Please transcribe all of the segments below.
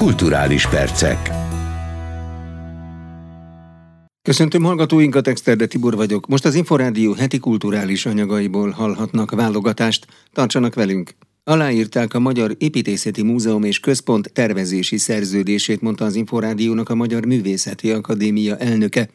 Kulturális percek. Köszöntöm hallgatóinkat, Exterde Tibor vagyok. Most az Inforádió heti kulturális anyagaiból hallhatnak válogatást. Tartsanak velünk! Aláírták a Magyar Építészeti Múzeum és Központ tervezési szerződését, mondta az Inforádiónak a Magyar Művészeti Akadémia elnöke.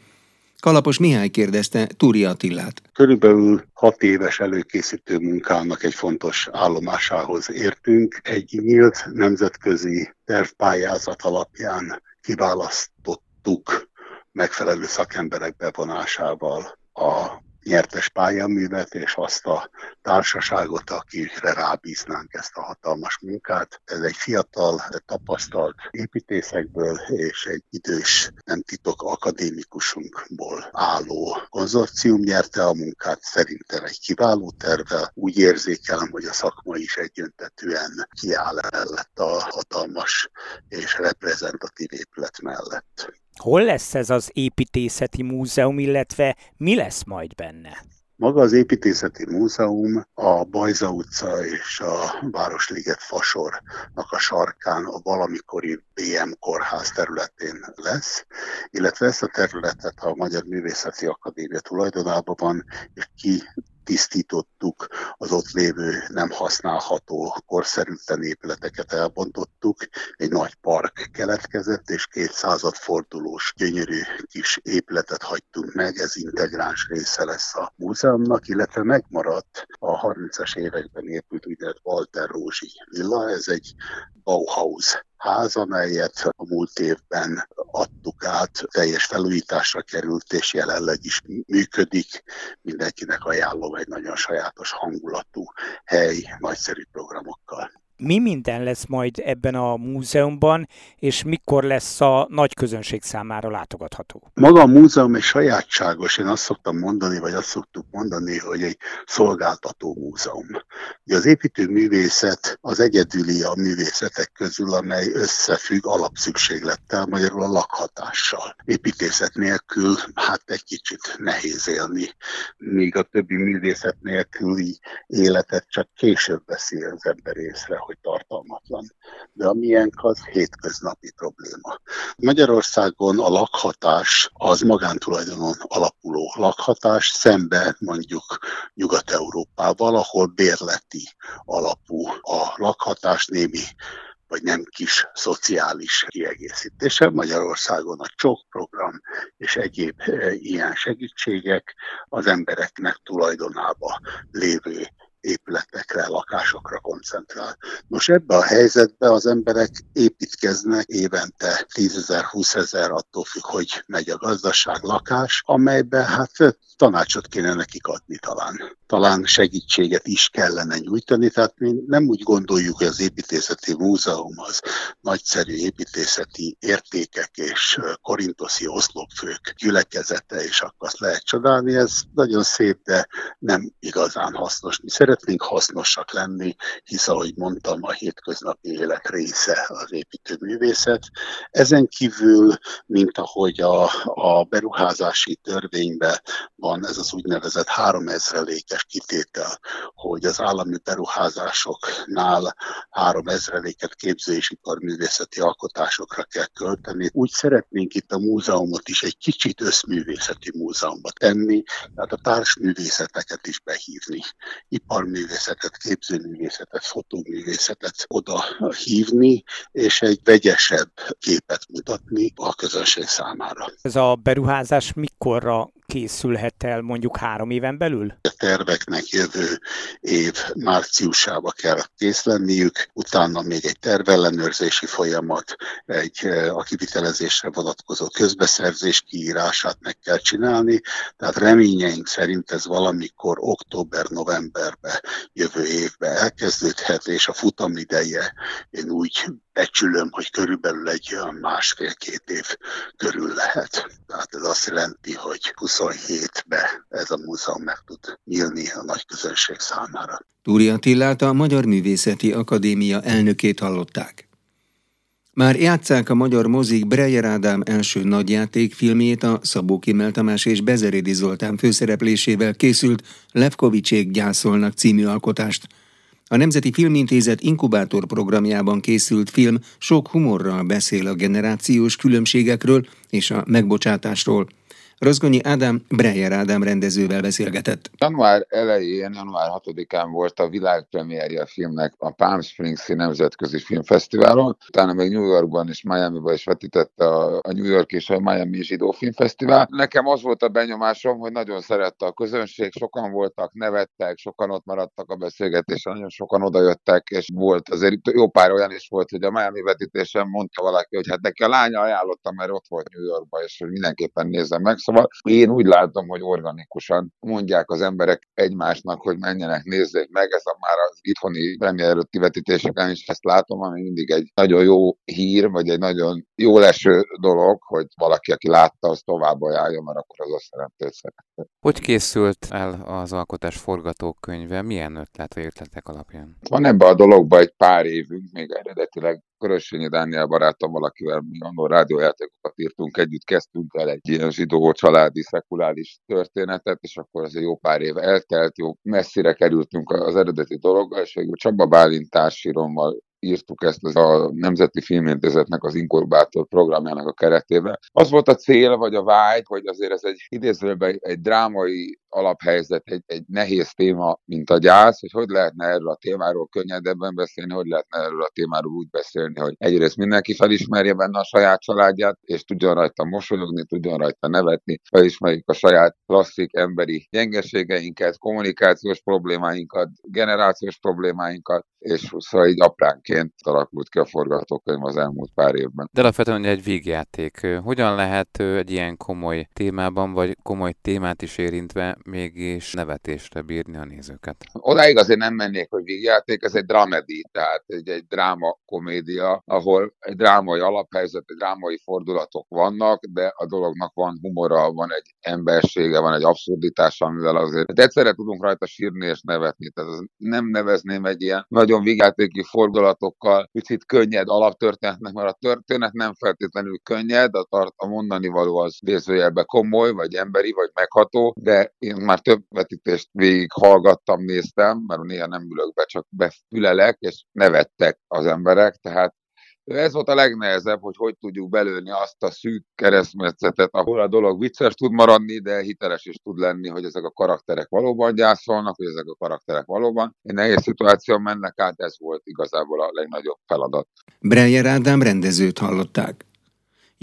Kalapos Mihály kérdezte Túri Attillát. Körülbelül hat éves előkészítő munkának egy fontos állomásához értünk. Egy nyílt nemzetközi tervpályázat alapján kiválasztottuk megfelelő szakemberek bevonásával a nyertes pályaművet, és azt a társaságot, akire rábíznánk ezt a hatalmas munkát. Ez egy fiatal, tapasztalt építészekből és egy idős, nem titok akadémikusunkból álló konzorcium nyerte a munkát, szerintem egy kiváló tervel. Úgy érzékelem, hogy a szakma is egyöntetően kiáll mellett a hatalmas és reprezentatív épület mellett. Hol lesz ez az építészeti múzeum, illetve mi lesz majd benne? Maga az építészeti múzeum a Bajza utca és a Városliget fasornak a sarkán a valamikori BM kórház területén lesz, illetve ezt a területet a Magyar Művészeti Akadémia tulajdonában van, és ki tisztítottuk, az ott lévő nem használható korszerűtlen épületeket elbontottuk, egy nagy park keletkezett, és két századfordulós gyönyörű kis épületet hagytunk meg, ez integráns része lesz a múzeumnak, illetve megmaradt a 30-as években épült úgynevezett Walter Rózsi villa, ez egy Bauhaus ház, amelyet a múlt évben adtuk át, teljes felújításra került, és jelenleg is működik. Mindenkinek ajánlom egy nagyon sajátos hangulatú hely, nagyszerű programokkal mi minden lesz majd ebben a múzeumban, és mikor lesz a nagy közönség számára látogatható? Maga a múzeum egy sajátságos, én azt szoktam mondani, vagy azt szoktuk mondani, hogy egy szolgáltató múzeum. Ugye az építőművészet az egyedüli a művészetek közül, amely összefügg alapszükséglettel, magyarul a lakhatással. Építészet nélkül hát egy kicsit nehéz élni, míg a többi művészet nélküli életet csak később veszi az ember észre, hogy tartalmatlan. De a miénk az hétköznapi probléma. Magyarországon a lakhatás az magántulajdonon alapuló lakhatás, szembe mondjuk Nyugat-Európával, ahol bérleti alapú a lakhatás némi vagy nem kis szociális kiegészítése. Magyarországon a csok program és egyéb e, ilyen segítségek az embereknek tulajdonába lévő épületekre, lakásokra koncentrál. Nos, ebbe a helyzetbe az emberek építkeznek évente 10 ezer, 20 ezer, attól függ, hogy megy a gazdaság, lakás, amelybe hát tanácsot kéne nekik adni talán. Talán segítséget is kellene nyújtani, tehát mi nem úgy gondoljuk, hogy az építészeti múzeum az nagyszerű építészeti értékek és korintoszi oszlopfők gyülekezete, és akkor azt lehet csodálni, ez nagyon szép, de nem igazán hasznos. Mi szeretnénk hasznosak lenni, hisz ahogy mondtam, a hétköznapi élet része az építőművészet. Ezen kívül, mint ahogy a, a beruházási törvényben van ez az úgynevezett 3000-lékes kitétel, hogy az állami beruházásoknál 3000-léket képző és iparművészeti alkotásokra kell költeni. Úgy szeretnénk itt a múzeumot is egy kicsit összművészeti múzeumba tenni, tehát a társművészeteket is behívni, iparművészetet, képzőművészetet, fotóművészetet oda hívni, és egy vegyesebb képet mutatni a közönség számára. Ez a beruházás mikorra készülhet el mondjuk három éven belül? A terveknek jövő év márciusába kell kész lenniük, utána még egy tervellenőrzési folyamat, egy eh, a kivitelezésre vonatkozó közbeszerzés kiírását meg kell csinálni, tehát reményeink szerint ez valamikor október-novemberbe jövő évbe elkezdődhet, és a futamideje én úgy becsülöm, hogy körülbelül egy olyan másfél-két év körül lehet. Tehát ez azt jelenti, hogy 27-be ez a múzeum meg tud nyílni a nagy közönség számára. Túri Attillát a Magyar Művészeti Akadémia elnökét hallották. Már játszák a magyar mozik Breyer Ádám első nagyjátékfilmjét a Szabó Kimmel Tamás és Bezerédi Zoltán főszereplésével készült Levkovicsék gyászolnak című alkotást – A Nemzeti Filmintézet inkubátor programjában készült film sok humorral beszél a generációs különbségekről és a megbocsátásról. Rozgonyi Ádám Breyer Ádám rendezővel beszélgetett. Január elején, január 6-án volt a világpremierje a filmnek a Palm Springs Nemzetközi Filmfesztiválon, utána még New Yorkban és Miami-ban is vetítette a, New York és a Miami Zsidó Filmfesztivál. Nekem az volt a benyomásom, hogy nagyon szerette a közönség, sokan voltak, nevettek, sokan ott maradtak a beszélgetésen, nagyon sokan odajöttek, és volt azért jó pár olyan is volt, hogy a Miami vetítésen mondta valaki, hogy hát neki a lánya ajánlotta, mert ott volt New Yorkban, és hogy mindenképpen nézze meg, Szóval én úgy látom, hogy organikusan mondják az emberek egymásnak, hogy menjenek, nézzék meg, ez a már az itthoni premier előtti vetítéseken is ezt látom, ami mindig egy nagyon jó hír, vagy egy nagyon jó leső dolog, hogy valaki, aki látta, az tovább ajánlja, mert akkor az azt szerette. Hogy készült el az alkotás forgatókönyve? Milyen ötlet vagy ötletek alapján? Van ebbe a dologba egy pár évünk, még eredetileg Körösényi Dániel barátom, akivel mi annól rádiójátékokat írtunk együtt, kezdtünk el egy ilyen zsidó családi szekulális történetet, és akkor az jó pár év eltelt, jó messzire kerültünk az eredeti dologgal, és végül Csaba Bálint társírommal írtuk ezt az a Nemzeti Filmintézetnek az inkubátor programjának a keretében. Az volt a cél, vagy a vágy, hogy azért ez egy idézőben egy drámai alaphelyzet, egy, egy nehéz téma, mint a gyász, hogy hogy lehetne erről a témáról könnyedebben beszélni, hogy lehetne erről a témáról úgy beszélni, hogy egyrészt mindenki felismerje benne a saját családját, és tudjon rajta mosolyogni, tudjon rajta nevetni, felismerjük a saját klasszik emberi gyengeségeinket, kommunikációs problémáinkat, generációs problémáinkat, és szóval így apránként alakult ki a forgatókönyv az elmúlt pár évben. De alapvetően egy végjáték. Hogyan lehet egy ilyen komoly témában, vagy komoly témát is érintve mégis nevetésre bírni a nézőket? Odáig azért nem mennék, hogy végjáték, ez egy dramedi, tehát egy, egy dráma komédia, ahol egy drámai alaphelyzet, egy drámai fordulatok vannak, de a dolognak van humora, van egy embersége, van egy abszurditása, amivel azért de egyszerre tudunk rajta sírni és nevetni. Tehát nem nevezném egy ilyen nagyon vigyátéki fordulatokkal, picit könnyed alaptörténetnek, mert a történet nem feltétlenül könnyed, a, tart, a mondani való az idézőjelbe komoly, vagy emberi, vagy megható, de én már több vetítést végig hallgattam, néztem, mert néha nem ülök be, csak befülelek, és nevettek az emberek, tehát ez volt a legnehezebb, hogy hogy tudjuk belőni azt a szűk keresztmetszetet, ahol a dolog vicces tud maradni, de hiteles is tud lenni, hogy ezek a karakterek valóban gyászolnak, hogy ezek a karakterek valóban egy nehéz szituáció mennek át, ez volt igazából a legnagyobb feladat. Breyer Ádám rendezőt hallották.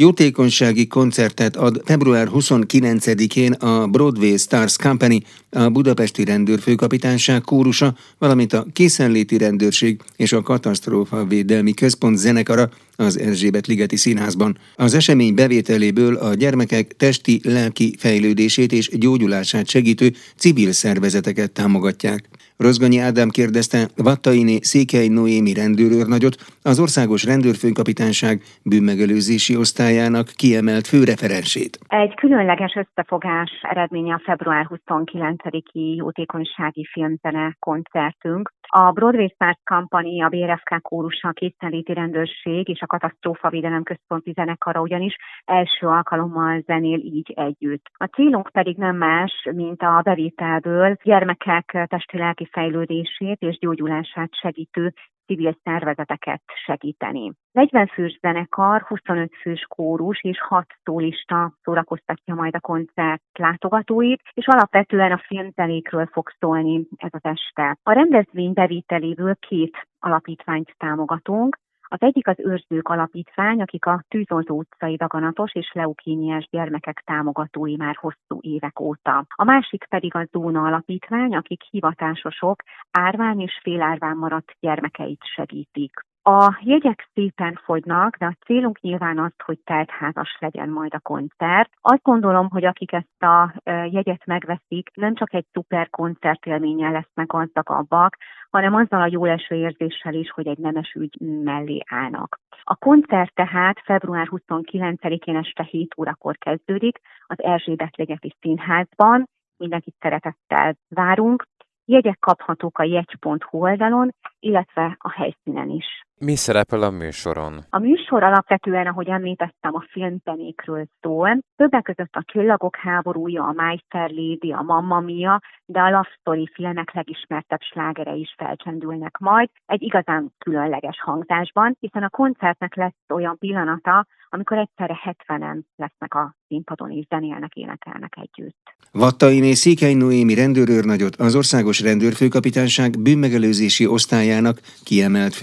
Jótékonysági koncertet ad február 29-én a Broadway Stars Company, a Budapesti Rendőrfőkapitányság kórusa, valamint a Készenléti Rendőrség és a Katasztrófa Védelmi Központ zenekara az Erzsébet Ligeti Színházban. Az esemény bevételéből a gyermekek testi, lelki fejlődését és gyógyulását segítő civil szervezeteket támogatják. Rozgonyi Ádám kérdezte Vattainé Székely Noémi rendőrőrnagyot, az Országos Rendőrfőnkapitányság bűnmegelőzési osztályának kiemelt főreferensét. Egy különleges összefogás eredménye a február 29-i jótékonysági filmzene koncertünk. A Broadway Stars Company, a BRFK kórusa, a készenléti rendőrség és a katasztrófa védelem központi zenekara ugyanis első alkalommal zenél így együtt. A célunk pedig nem más, mint a bevételből gyermekek testi-lelki fejlődését és gyógyulását segítő civil szervezeteket segíteni. 40 fős zenekar, 25 fős kórus és 6 szólista szórakoztatja majd a koncert látogatóit, és alapvetően a filmzenékről fog szólni ez az este. A rendezvény bevételéből két alapítványt támogatunk, az egyik az Őrzők Alapítvány, akik a Tűzoltó utcai daganatos és leukéniás gyermekek támogatói már hosszú évek óta. A másik pedig a Zóna Alapítvány, akik hivatásosok árván és félárván maradt gyermekeit segítik. A jegyek szépen fogynak, de a célunk nyilván az, hogy teltházas legyen majd a koncert. Azt gondolom, hogy akik ezt a jegyet megveszik, nem csak egy szuper koncertélménnyel lesznek gazdagabbak, hanem azzal a jó eső érzéssel is, hogy egy nemes ügy mellé állnak. A koncert tehát február 29-én este 7 órakor kezdődik az Erzsébet Legeti Színházban. Mindenkit szeretettel várunk. Jegyek kaphatók a jegy.hu oldalon, illetve a helyszínen is. Mi szerepel a műsoron? A műsor alapvetően, ahogy említettem, a filmtenékről szól. Többek között a Csillagok háborúja, a My Fair Lady, a Mamma Mia, de a Love Story filmek legismertebb slágere is felcsendülnek majd egy igazán különleges hangzásban, hiszen a koncertnek lesz olyan pillanata, amikor egyszerre 70-en lesznek a színpadon és zenélnek, énekelnek együtt. Vattainé Székely Noémi rendőrőrnagyot az Országos Rendőrfőkapitányság bűnmegelőzési osztályának kiemelt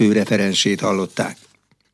főreferensét hallották.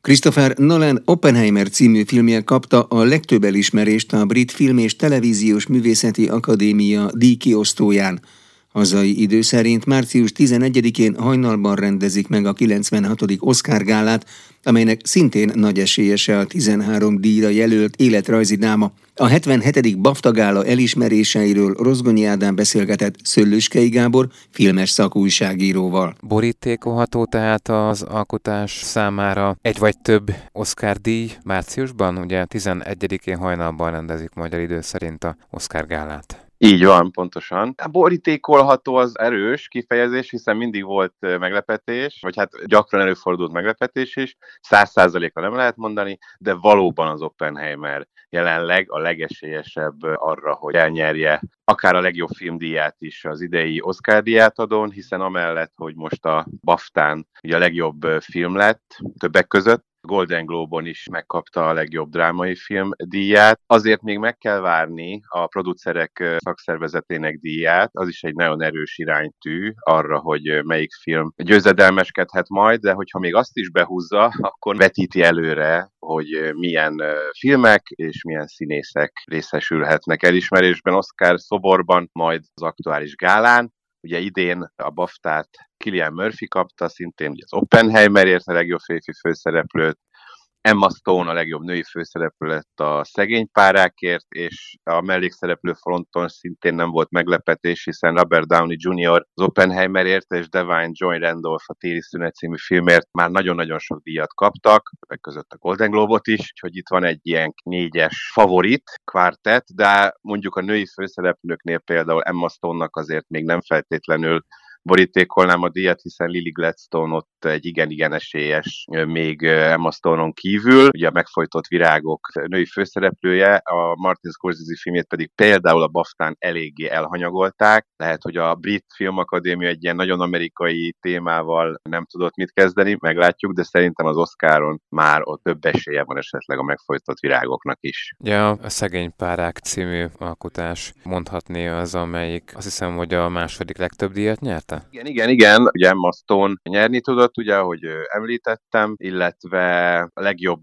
Christopher Nolan Oppenheimer című filmje kapta a legtöbb elismerést a Brit Film és Televíziós Művészeti Akadémia díjkiosztóján. Hazai idő szerint március 11-én hajnalban rendezik meg a 96. Oscar gálát, amelynek szintén nagy esélyese a 13 díjra jelölt életrajzi dáma. A 77. BAFTA gála elismeréseiről Rozgonyi Ádám beszélgetett Szöllőskei Gábor filmes szakújságíróval. Borítékolható tehát az alkotás számára egy vagy több Oscar díj márciusban, ugye 11-én hajnalban rendezik magyar idő szerint a Oscar gálát. Így van, pontosan. A borítékolható az erős kifejezés, hiszen mindig volt meglepetés, vagy hát gyakran előfordult meglepetés is, száz százaléka nem lehet mondani, de valóban az Oppenheimer jelenleg a legesélyesebb arra, hogy elnyerje akár a legjobb filmdíját is az idei Oscar díját adon, hiszen amellett, hogy most a BAFTán ugye a legjobb film lett többek között, Golden Globe-on is megkapta a legjobb drámai film díját. Azért még meg kell várni a producerek szakszervezetének díját, az is egy nagyon erős iránytű arra, hogy melyik film győzedelmeskedhet majd, de hogyha még azt is behúzza, akkor vetíti előre, hogy milyen filmek és milyen színészek részesülhetnek elismerésben Oscar szoborban, majd az aktuális gálán. Ugye idén a Kilian Murphy kapta, szintén ugye az Oppenheimerért a legjobb férfi főszereplőt, Emma Stone a legjobb női főszereplő lett a szegény párákért, és a mellékszereplő fronton szintén nem volt meglepetés, hiszen Robert Downey Jr. az Oppenheimerért és Divine Joy Randolph a Téli Szünet című filmért már nagyon-nagyon sok díjat kaptak, meg között a Golden Globe-ot is, úgyhogy itt van egy ilyen négyes favorit, kvartett, de mondjuk a női főszereplőknél például Emma Stone-nak azért még nem feltétlenül borítékolnám a díjat, hiszen Lily Gladstone ott egy igen-igen esélyes még Emma Stone-on kívül. Ugye a megfojtott virágok női főszereplője, a Martin Scorsese filmét pedig például a Baftán eléggé elhanyagolták. Lehet, hogy a Brit Filmakadémia egy ilyen nagyon amerikai témával nem tudott mit kezdeni, meglátjuk, de szerintem az Oscaron már ott több esélye van esetleg a megfojtott virágoknak is. Ja, a Szegény Párák című alkotás mondhatni az, amelyik azt hiszem, hogy a második legtöbb díjat nyerte? Igen, igen, igen. Ugye Emma Stone nyerni tudott, ugye, ahogy említettem, illetve a legjobb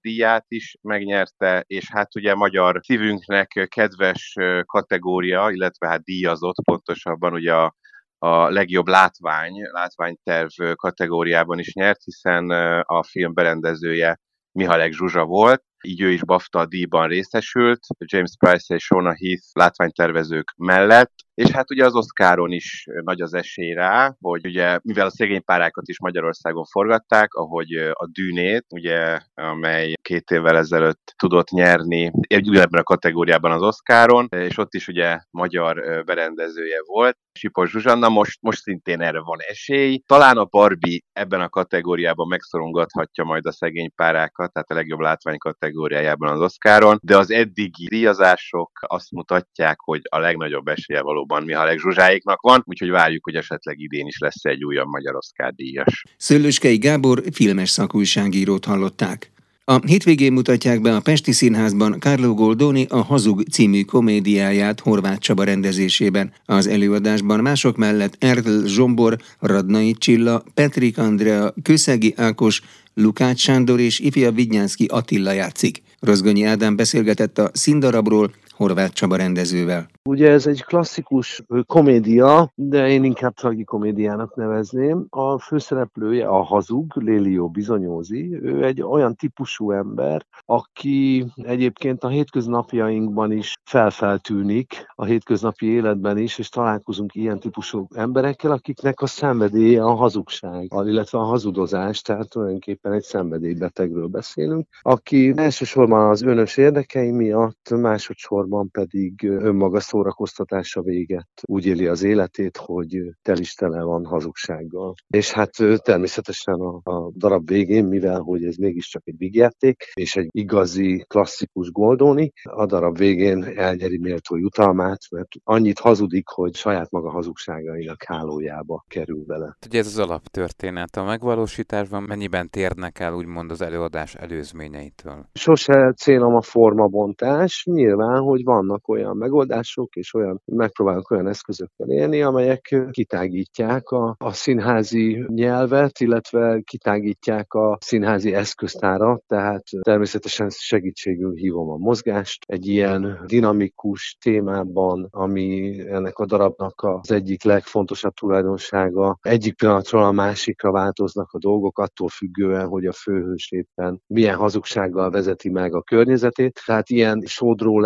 díját is megnyerte, és hát ugye magyar szívünknek kedves kategória, illetve hát díjazott pontosabban ugye a a legjobb látvány, látványterv kategóriában is nyert, hiszen a film berendezője Mihalek Zsuzsa volt, így ő is BAFTA díjban részesült, James Price és Shona Heath látványtervezők mellett, és hát ugye az Oscaron is nagy az esély rá, hogy ugye, mivel a szegény párákat is Magyarországon forgatták, ahogy a Dűnét, ugye, amely két évvel ezelőtt tudott nyerni ugyanebben a kategóriában az Oscaron, és ott is ugye magyar berendezője volt, Sipos Zsuzsanna, most, most szintén erre van esély. Talán a Barbie ebben a kategóriában megszorongathatja majd a szegény párákat, tehát a legjobb látvány kategóriájában az Oscaron, de az eddigi díjazások azt mutatják, hogy a legnagyobb esélye valóban Mihalek Zsuzsáéknak van, úgyhogy várjuk, hogy esetleg idén is lesz egy újabb magyar Oscar díjas. Szőlőskei Gábor filmes szakújságírót hallották. A hétvégén mutatják be a Pesti Színházban Carlo Goldoni a Hazug című komédiáját Horváth Csaba rendezésében. Az előadásban mások mellett Ertl Zsombor, Radnai Csilla, Petrik Andrea, Köszegi Ákos, Lukács Sándor és Ifja Vidnyánszki Attila játszik. Rozgonyi Ádám beszélgetett a színdarabról Horváth Csaba rendezővel. Ugye ez egy klasszikus komédia, de én inkább tragikomédiának nevezném. A főszereplője a hazug, Lélio Bizonyózi. Ő egy olyan típusú ember, aki egyébként a hétköznapjainkban is felfeltűnik, a hétköznapi életben is, és találkozunk ilyen típusú emberekkel, akiknek a szenvedélye a hazugság, illetve a hazudozás, tehát tulajdonképpen egy szenvedélybetegről beszélünk, aki elsősorban az önös érdekei miatt, másodszorban másodszorban pedig önmaga szórakoztatása véget. Úgy éli az életét, hogy telistele van hazugsággal. És hát természetesen a, a darab végén, mivel hogy ez mégiscsak egy vígjáték, és egy igazi klasszikus Goldoni, a darab végén elnyeri méltó jutalmát, mert annyit hazudik, hogy saját maga hazugságainak hálójába kerül bele. Ugye ez az alaptörténet a megvalósításban mennyiben térnek el úgymond az előadás előzményeitől? Sose célom a formabontás, nyilván, hogy vannak olyan megoldások, és olyan megpróbálunk olyan eszközökkel élni, amelyek kitágítják a, a színházi nyelvet, illetve kitágítják a színházi eszköztárat, tehát természetesen segítségül hívom a mozgást. Egy ilyen dinamikus témában, ami ennek a darabnak az egyik legfontosabb tulajdonsága, egyik pillanatról a másikra változnak a dolgok, attól függően, hogy a főhős éppen milyen hazugsággal vezeti meg a környezetét. Tehát ilyen sodró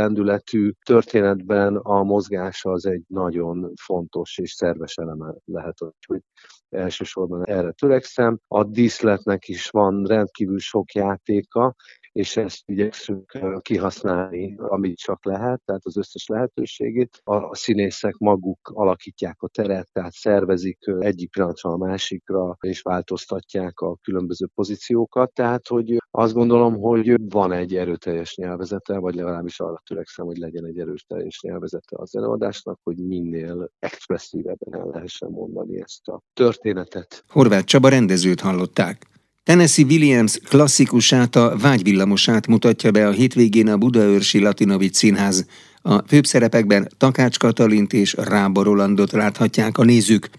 lendületű történetben a mozgás az egy nagyon fontos és szerves eleme lehet, hogy elsősorban erre törekszem. A díszletnek is van rendkívül sok játéka, és ezt igyekszünk kihasználni, amit csak lehet, tehát az összes lehetőségét. A színészek maguk alakítják a teret, tehát szervezik egyik pillanatra a másikra, és változtatják a különböző pozíciókat, tehát hogy azt gondolom, hogy van egy erőteljes nyelvezete, vagy legalábbis arra törekszem, hogy legyen egy erőteljes nyelvezete az előadásnak, hogy minél expresszívebben el lehessen mondani ezt a történetet. Horváth Csaba rendezőt hallották. Tennessee Williams klasszikusát, a Vágyvillamosát mutatja be a hétvégén a Budaörsi Latinovic Színház. A főbb szerepekben Takács Katalint és Rába Rolandot láthatják a nézők.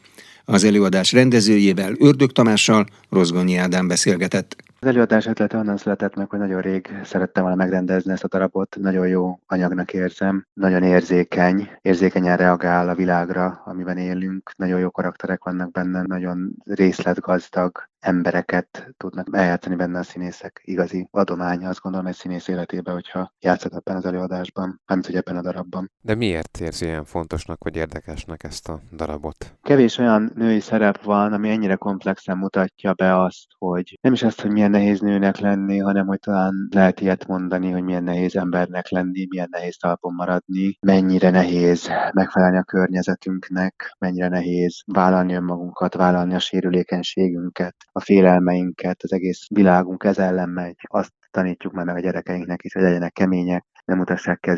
Az előadás rendezőjével, Ördög Tamással Rozgonyi Ádám beszélgetett. Az előadás ötlete onnan született meg, hogy nagyon rég szerettem volna megrendezni ezt a darabot, nagyon jó anyagnak érzem, nagyon érzékeny, érzékenyen reagál a világra, amiben élünk, nagyon jó karakterek vannak benne, nagyon részletgazdag, embereket tudnak eljátszani benne a színészek. Igazi adomány, azt gondolom, egy színész életében, hogyha játszott ebben az előadásban, amit hogy ebben a darabban. De miért érzi ilyen fontosnak vagy érdekesnek ezt a darabot? Kevés olyan női szerep van, ami ennyire komplexen mutatja be azt, hogy nem is azt, hogy milyen nehéz nőnek lenni, hanem hogy talán lehet ilyet mondani, hogy milyen nehéz embernek lenni, milyen nehéz talpon maradni, mennyire nehéz megfelelni a környezetünknek, mennyire nehéz vállalni önmagunkat, vállalni a sérülékenységünket, a félelmeinket, az egész világunk ez ellen megy. Azt tanítjuk már meg a gyerekeinknek is, hogy legyenek kemények, nem mutassák ki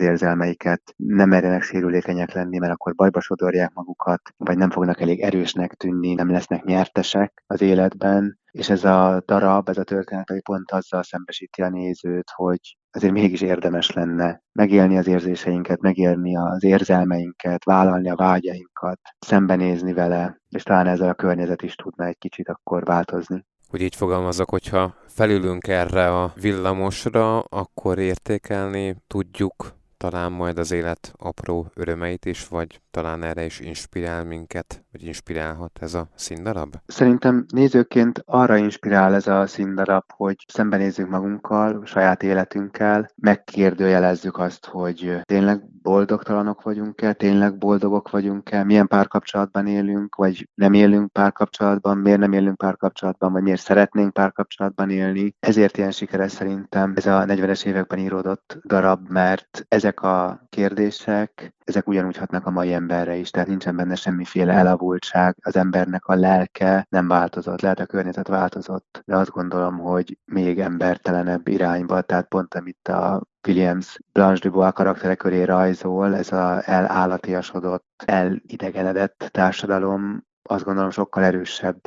nem merjenek sérülékenyek lenni, mert akkor bajba sodorják magukat, vagy nem fognak elég erősnek tűnni, nem lesznek nyertesek az életben, és ez a darab, ez a történet, hogy pont azzal szembesíti a nézőt, hogy azért mégis érdemes lenne megélni az érzéseinket, megélni az érzelmeinket, vállalni a vágyainkat, szembenézni vele, és talán ezzel a környezet is tudna egy kicsit akkor változni. Hogy így fogalmazok, hogyha felülünk erre a villamosra, akkor értékelni tudjuk talán majd az élet apró örömeit is, vagy talán erre is inspirál minket, vagy inspirálhat ez a színdarab? Szerintem nézőként arra inspirál ez a színdarab, hogy szembenézzük magunkkal, saját életünkkel, megkérdőjelezzük azt, hogy tényleg boldogtalanok vagyunk-e, tényleg boldogok vagyunk-e, milyen párkapcsolatban élünk, vagy nem élünk párkapcsolatban, miért nem élünk párkapcsolatban, vagy miért szeretnénk párkapcsolatban élni. Ezért ilyen sikeres szerintem ez a 40-es években íródott darab, mert ezek a kérdések, ezek ugyanúgy hatnak a mai emberre is, tehát nincsen benne semmiféle elavultság, az embernek a lelke nem változott, lehet a környezet változott, de azt gondolom, hogy még embertelenebb irányba, tehát pont amit a Williams Blanche Dubois karaktere köré rajzol, ez a elállatiasodott, elidegenedett társadalom, azt gondolom sokkal erősebb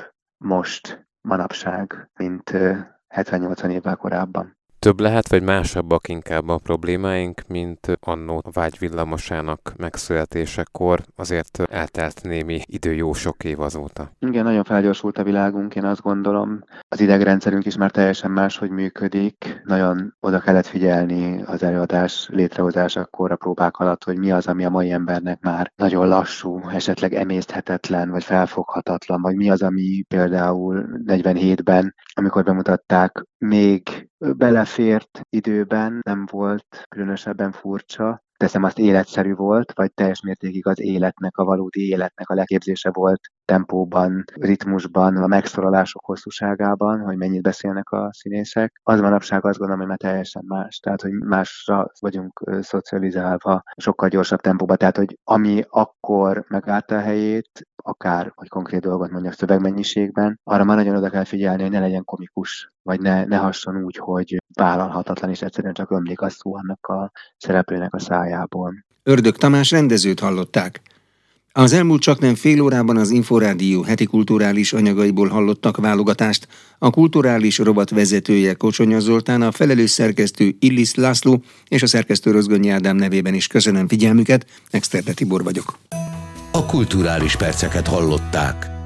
most, manapság, mint 70-80 évvel korábban több lehet, vagy másabbak inkább a problémáink, mint annó a vágy villamosának megszületésekor, azért eltelt némi idő jó sok év azóta. Igen, nagyon felgyorsult a világunk, én azt gondolom. Az idegrendszerünk is már teljesen máshogy működik. Nagyon oda kellett figyelni az előadás létrehozásakor a próbák alatt, hogy mi az, ami a mai embernek már nagyon lassú, esetleg emészthetetlen, vagy felfoghatatlan, vagy mi az, ami például 47-ben, amikor bemutatták, még belefért időben, nem volt különösebben furcsa, teszem azt életszerű volt, vagy teljes mértékig az életnek, a valódi életnek a leképzése volt tempóban, ritmusban, a megszorolások hosszúságában, hogy mennyit beszélnek a színészek. Az manapság azt gondolom, hogy már teljesen más. Tehát, hogy másra vagyunk szocializálva, sokkal gyorsabb tempóban. Tehát, hogy ami akkor megállta a helyét, akár, hogy konkrét dolgot mondjak szövegmennyiségben, arra már nagyon oda kell figyelni, hogy ne legyen komikus, vagy ne, ne hasson úgy, hogy vállalhatatlan, és egyszerűen csak ömlik a szó annak a szereplőnek a szájából. Ördög Tamás rendezőt hallották. Az elmúlt csak nem fél órában az Inforádió heti kulturális anyagaiból hallottak válogatást. A kulturális rovat vezetője Kocsonya Zoltán, a felelős szerkesztő Illis László és a szerkesztő Rozgonyi Ádám nevében is köszönöm figyelmüket. Exterde Tibor vagyok. A kulturális perceket hallották.